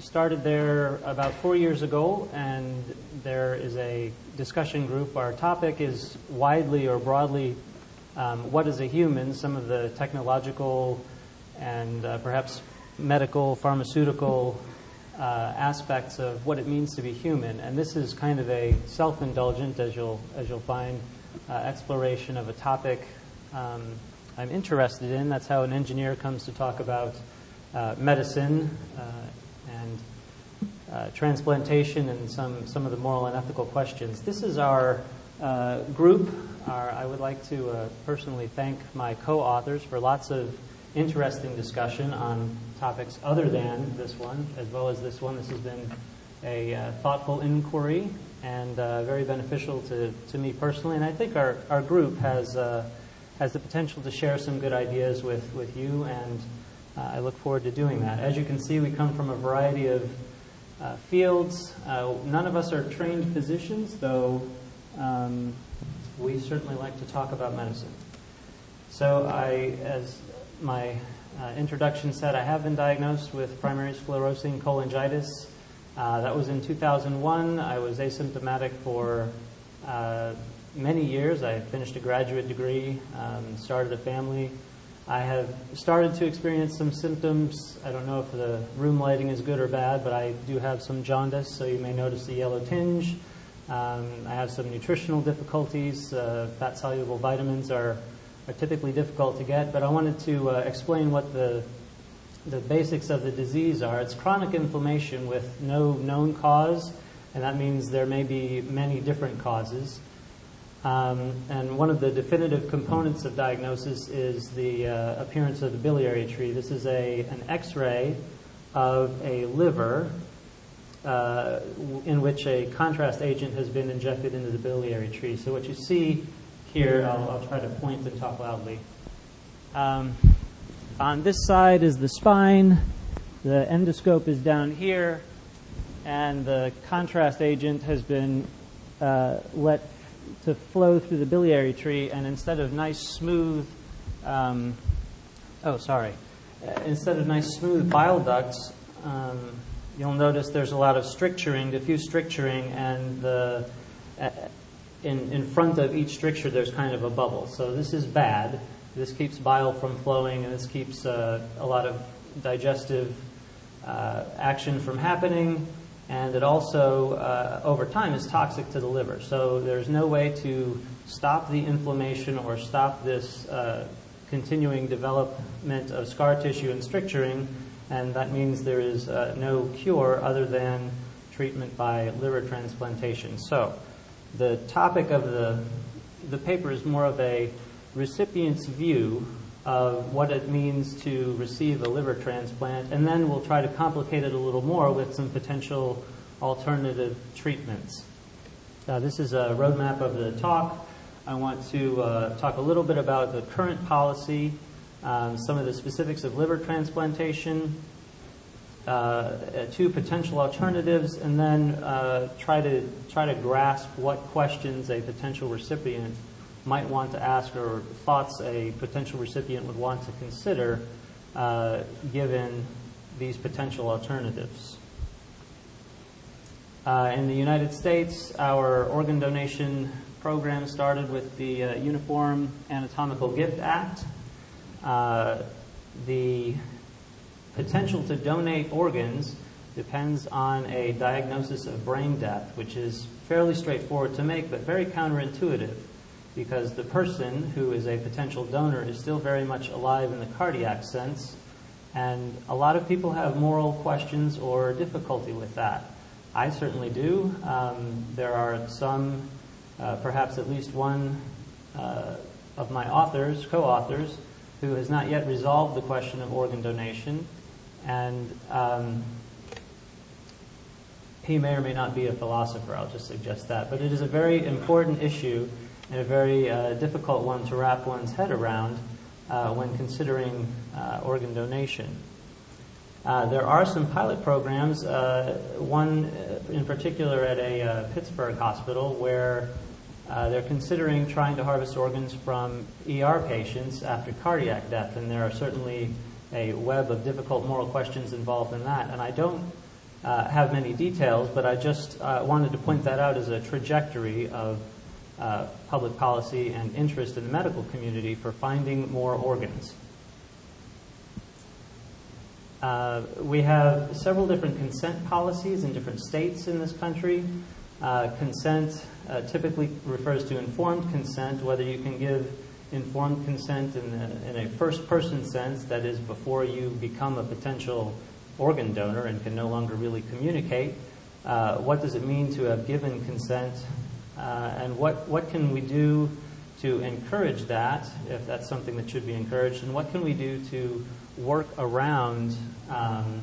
started there about four years ago, and there is a discussion group. Our topic is widely or broadly um, what is a human, some of the technological and uh, perhaps medical, pharmaceutical uh, aspects of what it means to be human. And this is kind of a self-indulgent, as you'll as you'll find, uh, exploration of a topic um, I'm interested in. That's how an engineer comes to talk about uh, medicine uh, and uh, transplantation and some some of the moral and ethical questions. This is our uh, group. Our, I would like to personally thank my co-authors for lots of interesting discussion on topics other than this one, as well as this one. This has been a uh, thoughtful inquiry and uh, very beneficial to, to me personally. And I think our, our group has, uh, has the potential to share some good ideas with, with you, and uh, I look forward to doing that. As you can see, we come from a variety of uh, fields. Uh, none of us are trained physicians, though um, we certainly like to talk about medicine. So I, as my uh, introduction said, I have been diagnosed with primary sclerosing cholangitis. Uh, that was in 2001. I was asymptomatic for uh, many years. I finished a graduate degree, um, started a family. I have started to experience some symptoms. I don't know if the room lighting is good or bad, but I do have some jaundice, so you may notice the yellow tinge. Um, I have some nutritional difficulties. Uh, fat soluble vitamins are are typically difficult to get, but I wanted to uh, explain what the, the basics of the disease are. It's chronic inflammation with no known cause, and that means there may be many different causes. Um, and one of the definitive components of diagnosis is the uh, appearance of the biliary tree. This is a, an x ray of a liver uh, in which a contrast agent has been injected into the biliary tree. So, what you see here, I'll, I'll try to point and talk loudly. Um, on this side is the spine, the endoscope is down here, and the contrast agent has been uh, let to flow through the biliary tree, and instead of nice, smooth, um, oh, sorry, instead of nice, smooth bile ducts, um, you'll notice there's a lot of stricturing, diffuse stricturing, and the uh, in, in front of each stricture, there's kind of a bubble. So this is bad. This keeps bile from flowing, and this keeps uh, a lot of digestive uh, action from happening. And it also, uh, over time, is toxic to the liver. So there's no way to stop the inflammation or stop this uh, continuing development of scar tissue and stricturing. And that means there is uh, no cure other than treatment by liver transplantation. So, the topic of the, the paper is more of a recipient's view of what it means to receive a liver transplant, and then we'll try to complicate it a little more with some potential alternative treatments. Uh, this is a roadmap of the talk. I want to uh, talk a little bit about the current policy, um, some of the specifics of liver transplantation, uh, two potential alternatives, and then uh, try to try to grasp what questions a potential recipient might want to ask or thoughts a potential recipient would want to consider uh, given these potential alternatives. Uh, in the United States, our organ donation program started with the uh, Uniform Anatomical Gift Act. Uh, the potential to donate organs depends on a diagnosis of brain death, which is fairly straightforward to make, but very counterintuitive because the person who is a potential donor is still very much alive in the cardiac sense, and a lot of people have moral questions or difficulty with that. I certainly do. Um, there are some, uh, perhaps at least one uh, of my authors, co authors, who has not yet resolved the question of organ donation. And um, he may or may not be a philosopher, I'll just suggest that. But it is a very important issue and a very uh, difficult one to wrap one's head around uh, when considering uh, organ donation. Uh, there are some pilot programs, uh, one uh, in particular at a Pittsburgh hospital, where they're considering trying to harvest organs from ER patients after cardiac death, and there are certainly a web of difficult moral questions involved in that. And I don't uh, have many details, but I just uh, wanted to point that out as a trajectory of uh, public policy and interest in the medical community for finding more organs. Uh, we have several different consent policies in different states in this country. Uh, consent uh, typically refers to informed consent, whether you can give informed consent in, the, in a first person sense, that is, before you become a potential organ donor and can no longer really communicate. Uh, what does it mean to have given consent? Uh, and what, what can we do to encourage that, if that's something that should be encouraged? And what can we do to work around um,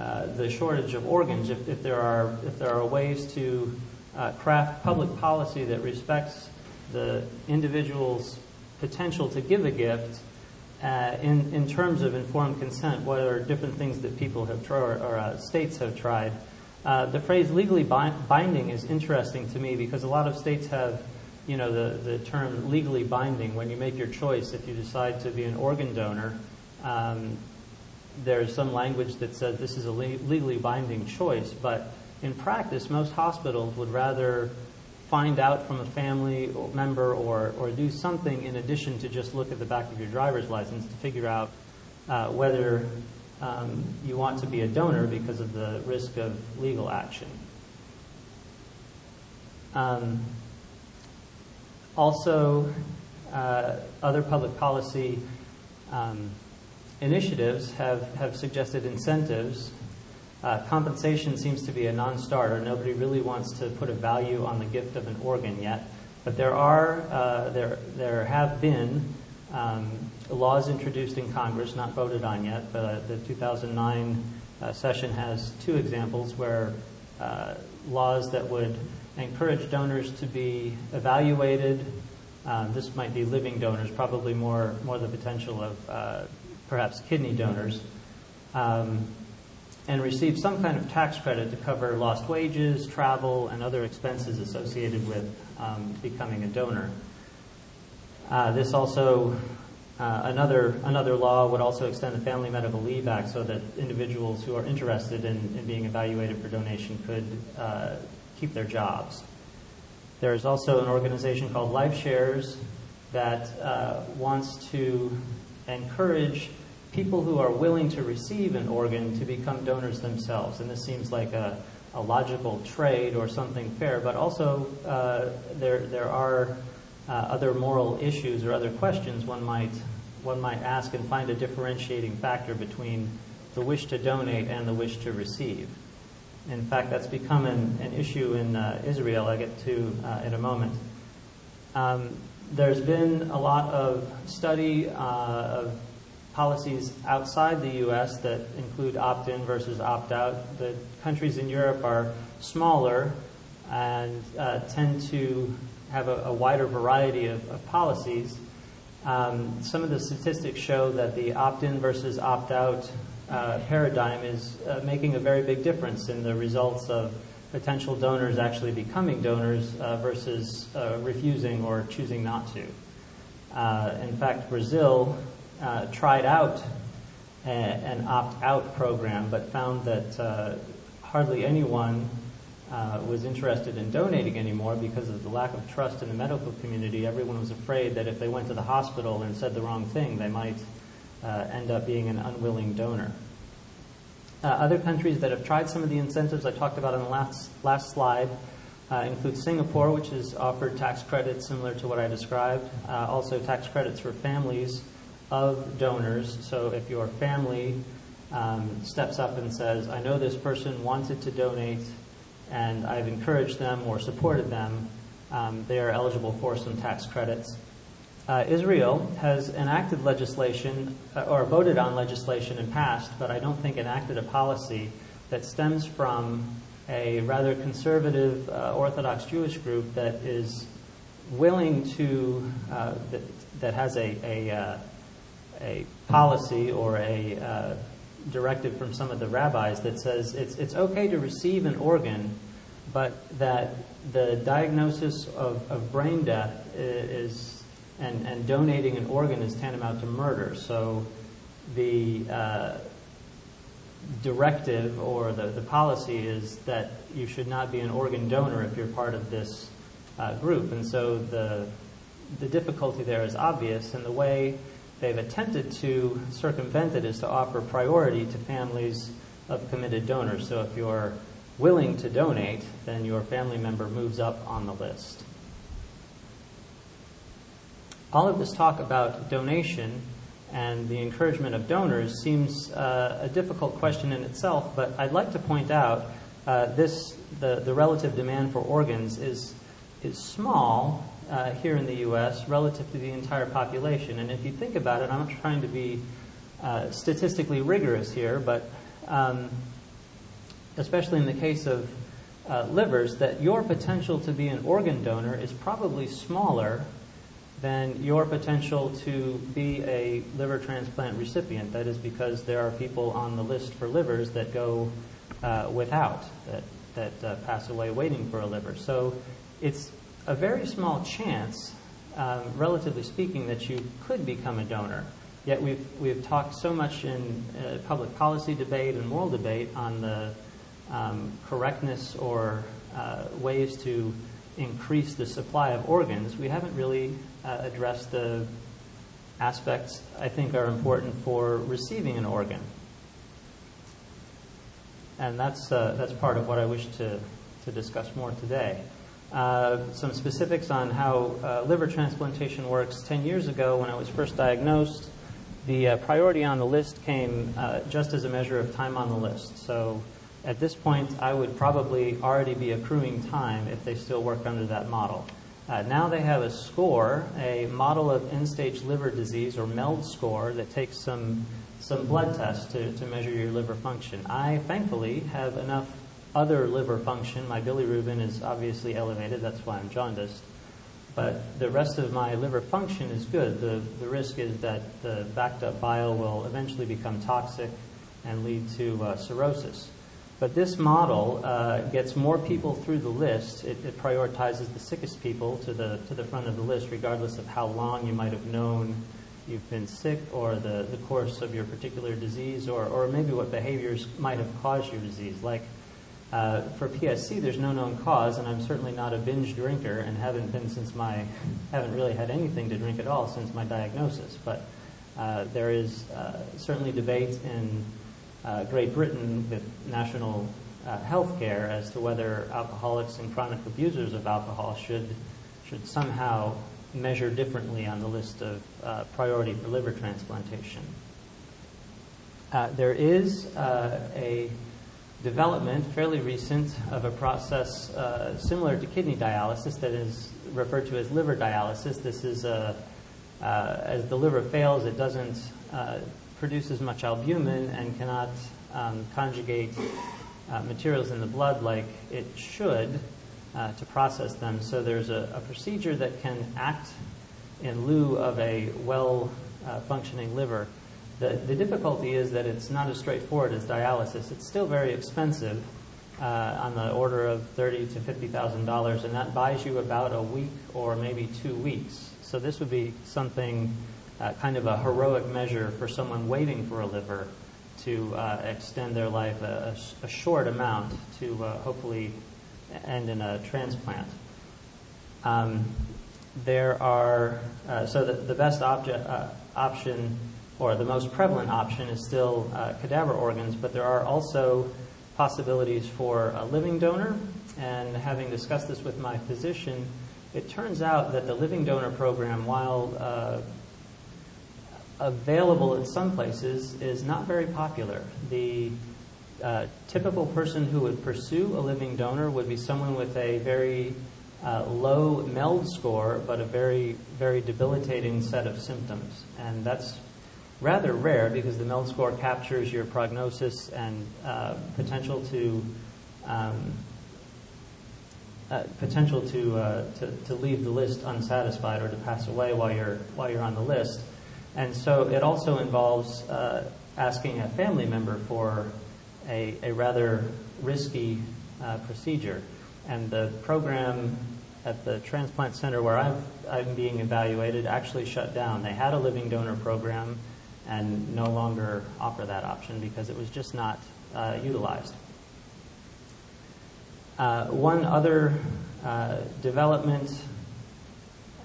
uh, the shortage of organs if, if, there are, if there are ways to uh, craft public policy that respects the individual's potential to give a gift uh, in, in terms of informed consent, what are different things that people have tried or, uh, states have tried. Uh, the phrase legally binding is interesting to me because a lot of states have, you know, the, term legally binding when you make your choice if you decide to be an organ donor. Um, there's some language that says this is a le- legally binding choice, but in practice, most hospitals would rather find out from a family member or, or do something in addition to just look at the back of your driver's license to figure out uh, whether um, you want to be a donor because of the risk of legal action. Um, also, uh, other public policy um, initiatives have, have suggested incentives uh, compensation seems to be a non-starter. Nobody really wants to put a value on the gift of an organ yet, but there are uh, there there have been um, laws introduced in Congress, not voted on yet. But the 2009 uh, session has two examples where uh, laws that would encourage donors to be evaluated. Um, this might be living donors, probably more more the potential of uh, perhaps kidney donors. Um, and receive some kind of tax credit to cover lost wages, travel, and other expenses associated with um, becoming a donor. Uh, this also, uh, another, another law would also extend the Family Medical Leave Act so that individuals who are interested in, in being evaluated for donation could uh, keep their jobs. There is also an organization called LifeSharers that uh, wants to encourage people who are willing to receive an organ to become donors themselves. And this seems like a, a logical trade or something fair, but also uh, there, there are uh, other moral issues or other questions one might, one might ask and find a differentiating factor between the wish to donate and the wish to receive. In fact, that's become an, an issue in uh, Israel, I get to uh, in a moment. Um, there's been a lot of study uh, of policies outside the U.S. that include opt in versus opt out. The countries in Europe are smaller and uh, tend to have a, a wider variety of, of policies. Um, some of the statistics show that the opt in versus opt out uh, paradigm is uh, making a very big difference in the results of potential donors actually becoming donors uh, versus uh, refusing or choosing not to. Uh, in fact, Brazil uh, tried out a, an opt out program, but found that hardly anyone uh, was interested in donating anymore because of the lack of trust in the medical community. Everyone was afraid that if they went to the hospital and said the wrong thing, they might uh, end up being an unwilling donor. Uh, other countries that have tried some of the incentives I talked about on the last, last slide uh, include Singapore, which has offered tax credits similar to what I described, uh, also tax credits for families of donors. So if your family um, steps up and says, I know this person wanted to donate and I've encouraged them or supported them, um, they are eligible for some tax credits. Uh, Israel has enacted legislation uh, or voted on legislation and passed, but I don't think enacted a policy that stems from a rather conservative uh, Orthodox Jewish group that is willing to, uh, that, that has a, a uh, a policy or a uh, directive from some of the rabbis that says it's, it's okay to receive an organ, but that the diagnosis of, of brain death is, and, and donating an organ is tantamount to murder. So the, uh, directive or the, the policy is that you should not be an organ donor if you're part of this uh, group. And so the, the difficulty there is obvious, and the way they've attempted to circumvent it is to offer priority to families of committed donors. So if you're willing to donate, then your family member moves up on the list. All of this talk about donation and the encouragement of donors seems uh, a difficult question in itself, but I'd like to point out uh, this the, the relative demand for organs is, is small uh, here in the U.S. relative to the entire population. And if you think about it, I'm not trying to be uh, statistically rigorous here, but um, especially in the case of uh, livers, that your potential to be an organ donor is probably smaller than your potential to be a liver transplant recipient. That is because there are people on the list for livers that go uh, without, that, that uh, pass away waiting for a liver. So it's a very small chance, um, relatively speaking, that you could become a donor. Yet we've, we've talked so much in uh, public policy debate and moral debate on the um, correctness or uh, ways to increase the supply of organs, we haven't really uh, addressed the aspects I think are important for receiving an organ. And that's, uh, that's part of what I wish to, to discuss more today. Uh, some specifics on how uh, liver transplantation works. Ten years ago, when I was first diagnosed, the uh, priority on the list came uh, just as a measure of time on the list. So at this point, I would probably already be accruing time if they still work under that model. Uh, now they have a score, a model of end-stage liver disease, or MELD score, that takes some some blood tests to, to measure your liver function. I thankfully have enough other liver function. My bilirubin is obviously elevated, that's why I'm jaundiced. But the rest of my liver function is good. The, the risk is that the backed up bile will eventually become toxic and lead to uh, cirrhosis. But this model uh, gets more people through the list. It, it, prioritizes the sickest people to the, to the front of the list, regardless of how long you might have known you've been sick or the, the course of your particular disease or, or maybe what behaviors might have caused your disease. Like uh, for PSC, there's no known cause, and I'm certainly not a binge drinker and haven't been since my, haven't really had anything to drink at all since my diagnosis. But uh, there is uh, certainly debate in uh, Great Britain with national uh, health care as to whether alcoholics and chronic abusers of alcohol should, should somehow measure differently on the list of uh, priority for liver transplantation. There is a development, fairly recent, of a process uh, similar to kidney dialysis that is referred to as liver dialysis. This is a, as the liver fails, it doesn't produce as much albumin and cannot um, conjugate uh, materials in the blood like it should uh, to process them. So there's a, a, procedure that can act in lieu of a well uh, functioning liver. The, the difficulty is that it's not as straightforward as dialysis. It's still very expensive, uh, on the order of thirty to fifty thousand dollars, and that buys you about a week or maybe two weeks. So this would be something uh, kind of a heroic measure for someone waiting for a liver to uh, extend their life a, a, short amount to uh, hopefully end in a transplant. Um, there are, uh, so the, the best object, uh, option or the most prevalent option is still uh, cadaver organs, but there are also possibilities for a living donor. And having discussed this with my physician, it turns out that the living donor program, while available in some places is not very popular. The uh, typical person who would pursue a living donor would be someone with a very uh, low MELD score, but a very, very debilitating set of symptoms. And that's rather rare because the MELD score captures your prognosis and uh, potential to um, uh, potential to, uh, to, to leave the list unsatisfied or to pass away while you're while you're on the list. And so it also involves uh, asking a family member for a, a rather risky uh, procedure. And the program at the transplant center where i am being evaluated actually shut down. They had a living donor program, and no longer offer that option because it was just not uh, utilized. Uh, one other uh, development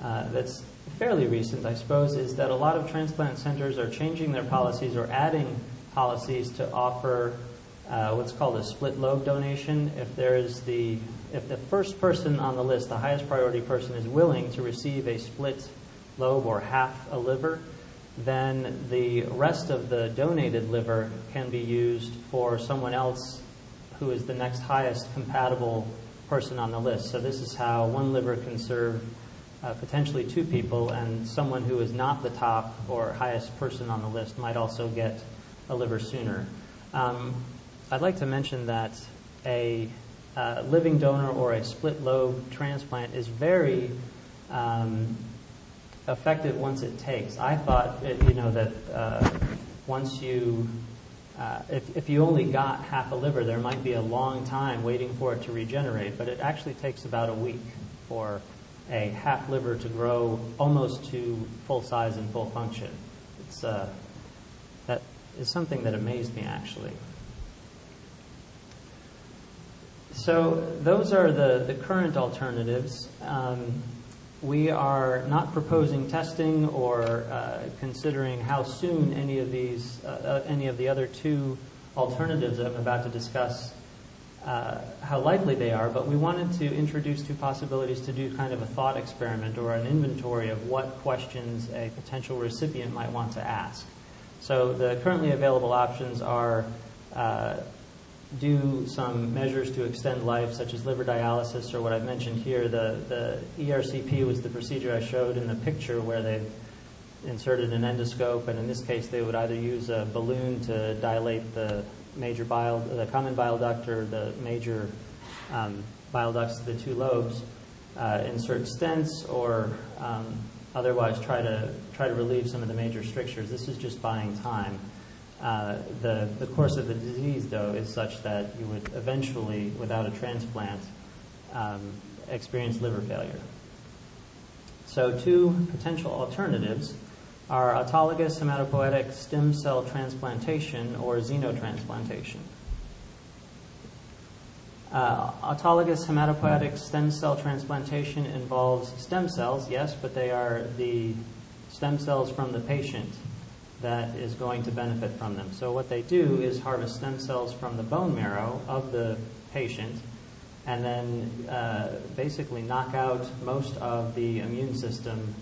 uh, that's fairly recent, I suppose, is that a lot of transplant centers are changing their policies or adding policies to offer uh, what's called a split lobe donation. If there is the if the first person on the list, the highest priority person, is willing to receive a split lobe or half a liver, then the rest of the donated liver can be used for someone else who is the next highest compatible person on the list. So this is how one liver can serve uh, potentially two people, and someone who is not the top or highest person on the list might also get a liver sooner. Um, I'd like to mention that a uh, living donor or a split lobe transplant is very um, effective once it takes. I thought, it, you know, that uh, once you, uh, if, if you only got half a liver, there might be a long time waiting for it to regenerate, but it actually takes about a week for a half liver to grow almost to full size and full function. It's, uh, that is something that amazed me, actually. So those are the, the current alternatives. Um, we are not proposing testing or uh, considering how soon any of these, uh, uh, any of the other two alternatives that I'm about to discuss, how likely they are. But we wanted to introduce two possibilities to do kind of a thought experiment or an inventory of what questions a potential recipient might want to ask. So the currently available options are do some measures to extend life, such as liver dialysis or what I've mentioned here. The, the ERCP was the procedure I showed in the picture where they've inserted an endoscope, and in this case, they would either use a balloon to dilate the major bile, the common bile duct or the major um, bile ducts to the two lobes, uh, insert stents, or um, otherwise try to try to relieve some of the major strictures. This is just buying time. Uh, the, course of the disease, though, is such that you would eventually, without a transplant, um, experience liver failure. So, two potential alternatives are autologous hematopoietic stem cell transplantation or xenotransplantation. Uh, autologous hematopoietic stem cell transplantation involves stem cells, yes, but they are the stem cells from the patient that is going to benefit from them. So what they do is harvest stem cells from the bone marrow of the patient and then uh, basically knock out most of the immune system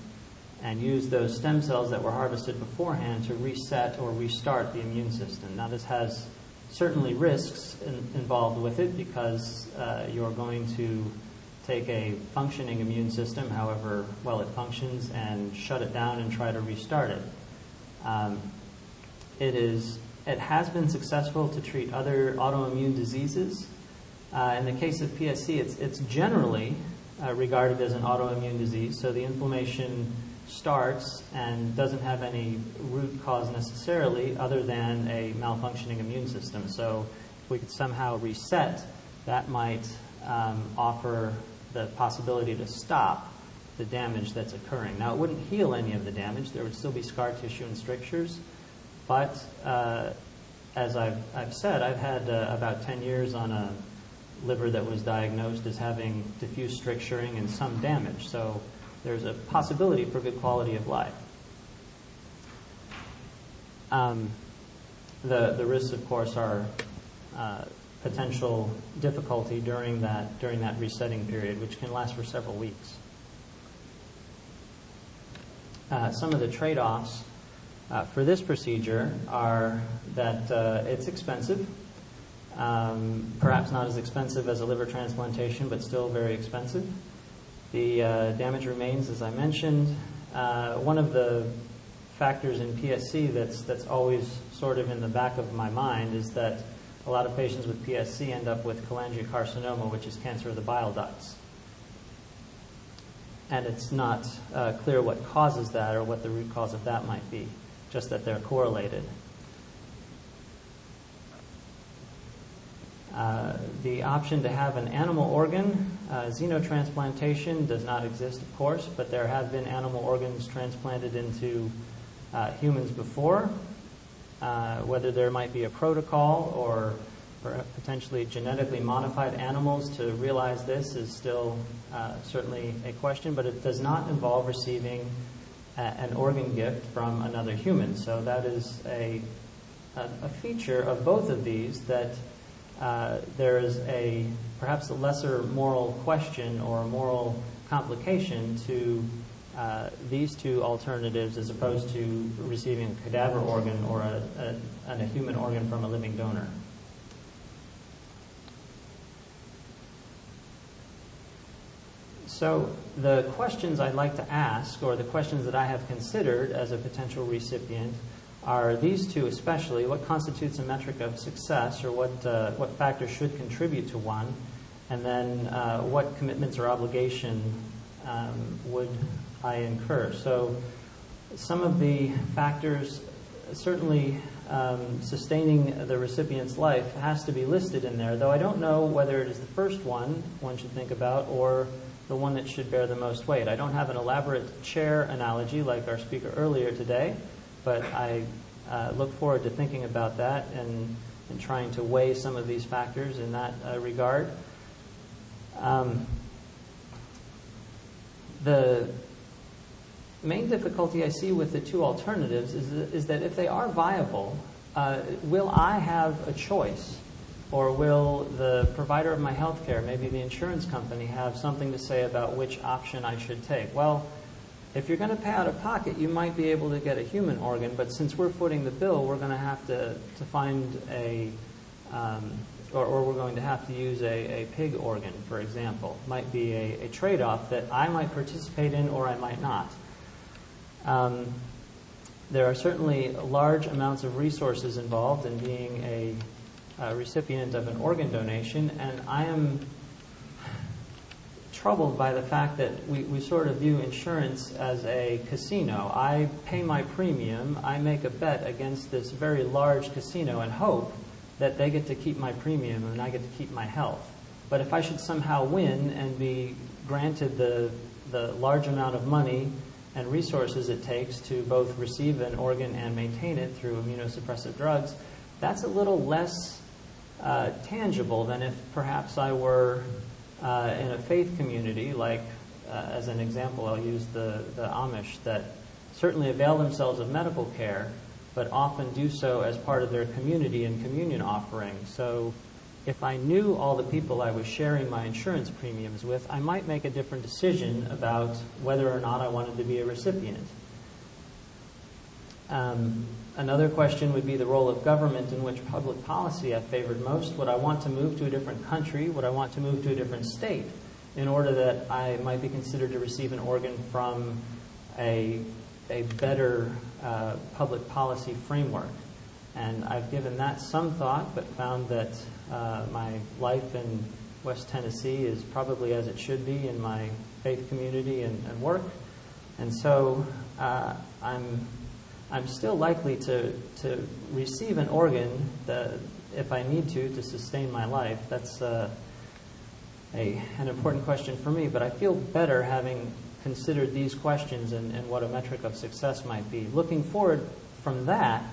and use those stem cells that were harvested beforehand to reset or restart the immune system. Now, this has certainly risks in, involved with it because uh, you're going to take a functioning immune system, however well it functions, and shut it down and try to restart it. Um, it is it has been successful to treat other autoimmune diseases. Uh, in the case of PSC, it's it's generally uh, regarded as an autoimmune disease. So the inflammation starts and doesn't have any root cause necessarily, other than a malfunctioning immune system. So if we could somehow reset, that might um, offer the possibility to stop the damage that's occurring. Now, it wouldn't heal any of the damage. There would still be scar tissue and strictures. But uh, as I've, I've said, I've had uh, about 10 years on a liver that was diagnosed as having diffuse stricturing and some damage. So there's a possibility for good quality of life. Um, the, the risks, of course, are uh, potential difficulty during that, during that resetting period, which can last for several weeks some of the trade offs uh, for this procedure are that uh, it's expensive, um, perhaps not as expensive as a liver transplantation, but still very expensive. The uh, damage remains, as I mentioned. Uh, one of the factors in PSC that's, that's always sort of in the back of my mind is that a lot of patients with PSC end up with cholangiocarcinoma, which is cancer of the bile ducts and it's not uh, clear what causes that or what the root cause of that might be, just that they're correlated. Uh, the option to have an animal organ, uh, xenotransplantation, does not exist, of course, but there have been animal organs transplanted into uh, humans before, uh, whether there might be a protocol or potentially genetically modified animals to realize this is still uh, certainly a question, but it does not involve receiving a, an organ gift from another human. So that is a, a, a feature of both of these that uh, there is a perhaps a lesser moral question or a moral complication to uh, these two alternatives as opposed to receiving a cadaver organ or a, a, a human organ from a living donor. So, the questions I'd like to ask, or the questions that I have considered as a potential recipient, are these two especially. What constitutes a metric of success, or what, uh, what factors should contribute to one? And then, uh, what commitments or obligation um, would I incur? So, some of the factors, certainly um, sustaining the recipient's life, has to be listed in there, though I don't know whether it is the first one one should think about or the one that should bear the most weight. I don't have an elaborate chair analogy like our speaker earlier today, but I uh, look forward to thinking about that and, and trying to weigh some of these factors in that uh, regard. Um, the main difficulty I see with the two alternatives is is that if they are viable, uh, will I have a choice? Or will the provider of my health care, maybe the insurance company, have something to say about which option I should take? Well, if you're going to pay out of pocket, you might be able to get a human organ, but since we're footing the bill, we're going to have to, to find a, um, or, or, we're going to have to use a, a pig organ, for example. Might be a, a trade off that I might participate in or I might not. Um, there are certainly large amounts of resources involved in being a uh, recipient of an organ donation, and I am troubled by the fact that we, we sort of view insurance as a casino. I pay my premium, I make a bet against this very large casino and hope that they get to keep my premium and I get to keep my health. But if I should somehow win and be granted the, the large amount of money and resources it takes to both receive an organ and maintain it through immunosuppressive drugs, that's a little less uh, tangible than if perhaps I were uh, in a faith community, like uh, as an example, I'll use the, the Amish that certainly avail themselves of medical care, but often do so as part of their community and communion offering. So if I knew all the people I was sharing my insurance premiums with, I might make a different decision about whether or not I wanted to be a recipient. Um, Another question would be the role of government in which public policy I favored most. Would I want to move to a different country? Would I want to move to a different state in order that I might be considered to receive an organ from a, a better uh, public policy framework? And I've given that some thought, but found that uh, my life in West Tennessee is probably as it should be in my faith community and, and work. And so uh, I'm I'm still likely to, to receive an organ that, if I need to to sustain my life. That's uh, a, an important question for me, but I feel better having considered these questions and, and what a metric of success might be. Looking forward from that,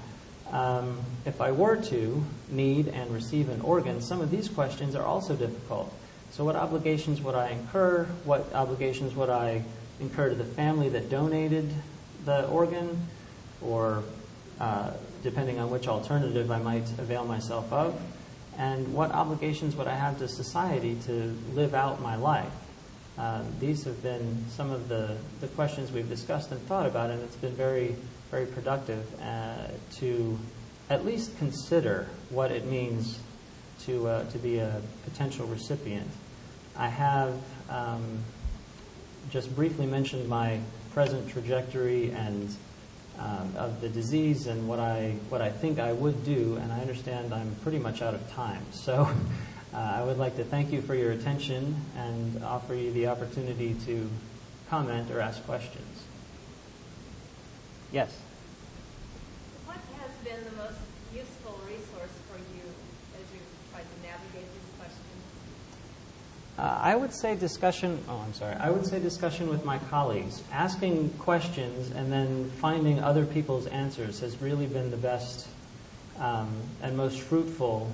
um, if I were to need and receive an organ, some of these questions are also difficult. So, what obligations would I incur? What obligations would I incur to the family that donated the organ? Or uh, depending on which alternative I might avail myself of, and what obligations would I have to society to live out my life. Uh, these have been some of the, the questions we've discussed and thought about, and it's been very, very productive uh, to at least consider what it means to, uh, to be a potential recipient. I have um, just briefly mentioned my present trajectory and um, of the disease and what I what I think I would do, and I understand I'm pretty much out of time. So uh, I would like to thank you for your attention and offer you the opportunity to comment or ask questions. Yes. What has been the most useful resource for you as you tried to navigate these questions? Uh, I would say discussion, oh, I'm sorry. I would say discussion with my colleagues. Asking questions and then finding other people's answers has really been the best um, and most fruitful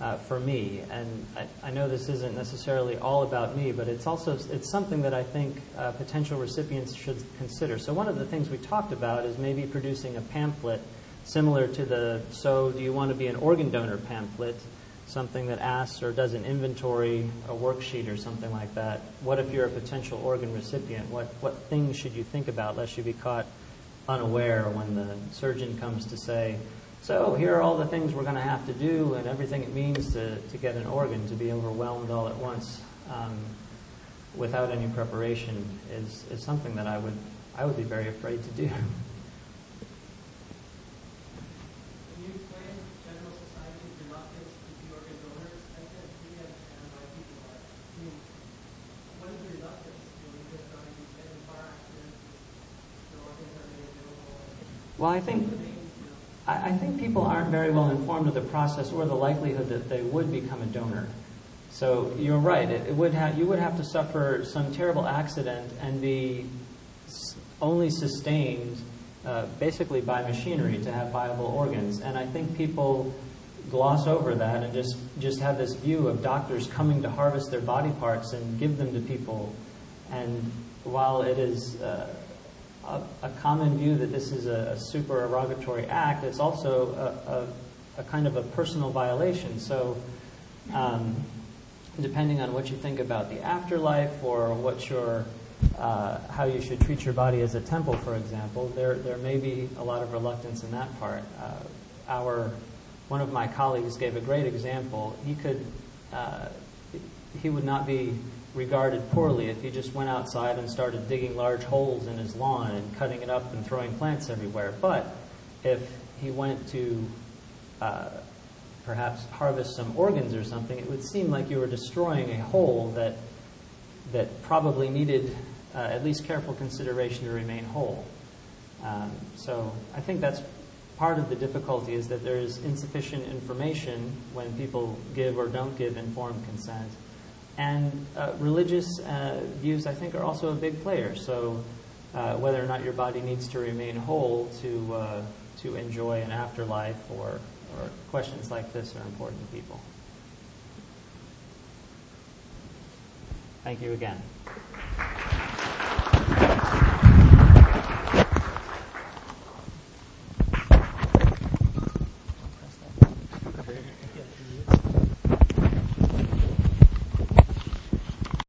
uh, for me. And I, I know this isn't necessarily all about me, but it's also it's something that I think uh, potential recipients should consider. So one of the things we talked about is maybe producing a pamphlet similar to the "So do you want to be an organ donor?" pamphlet something that asks or does an inventory, a worksheet or something like that. What if you're a potential organ recipient? What, what things should you think about lest you be caught unaware when the surgeon comes to say, so here are all the things we're going to have to do and everything it means to, to get an organ, to be overwhelmed all at once um, without any preparation is, is something that I would, I would be very afraid to do. Well, I think I, I think people aren't very well informed of the process or the likelihood that they would become a donor. So you're right. It, it would have you would have to suffer some terrible accident and be only sustained uh, basically by machinery to have viable organs. And I think people gloss over that and just just have this view of doctors coming to harvest their body parts and give them to people. And while it is uh, a, common view that this is a, supererogatory act, it's also a, kind of a personal violation. So, um, depending on what you think about the afterlife or what your uh, how you should treat your body as a temple, for example, there there may be a lot of reluctance in that part. Uh, our one of my colleagues gave a great example. He could uh, he would not be regarded poorly if he just went outside and started digging large holes in his lawn and cutting it up and throwing plants everywhere. But if he went to uh, perhaps harvest some organs or something, it would seem like you were destroying a whole that that probably needed uh, at least careful consideration to remain whole. Um, so I think that's part of the difficulty is that there is insufficient information when people give or don't give informed consent. And uh, religious uh, views, I think, are also a big player. So, uh, whether or not your body needs to remain whole to uh, to enjoy an afterlife, or or questions like this are important to people. Thank you again.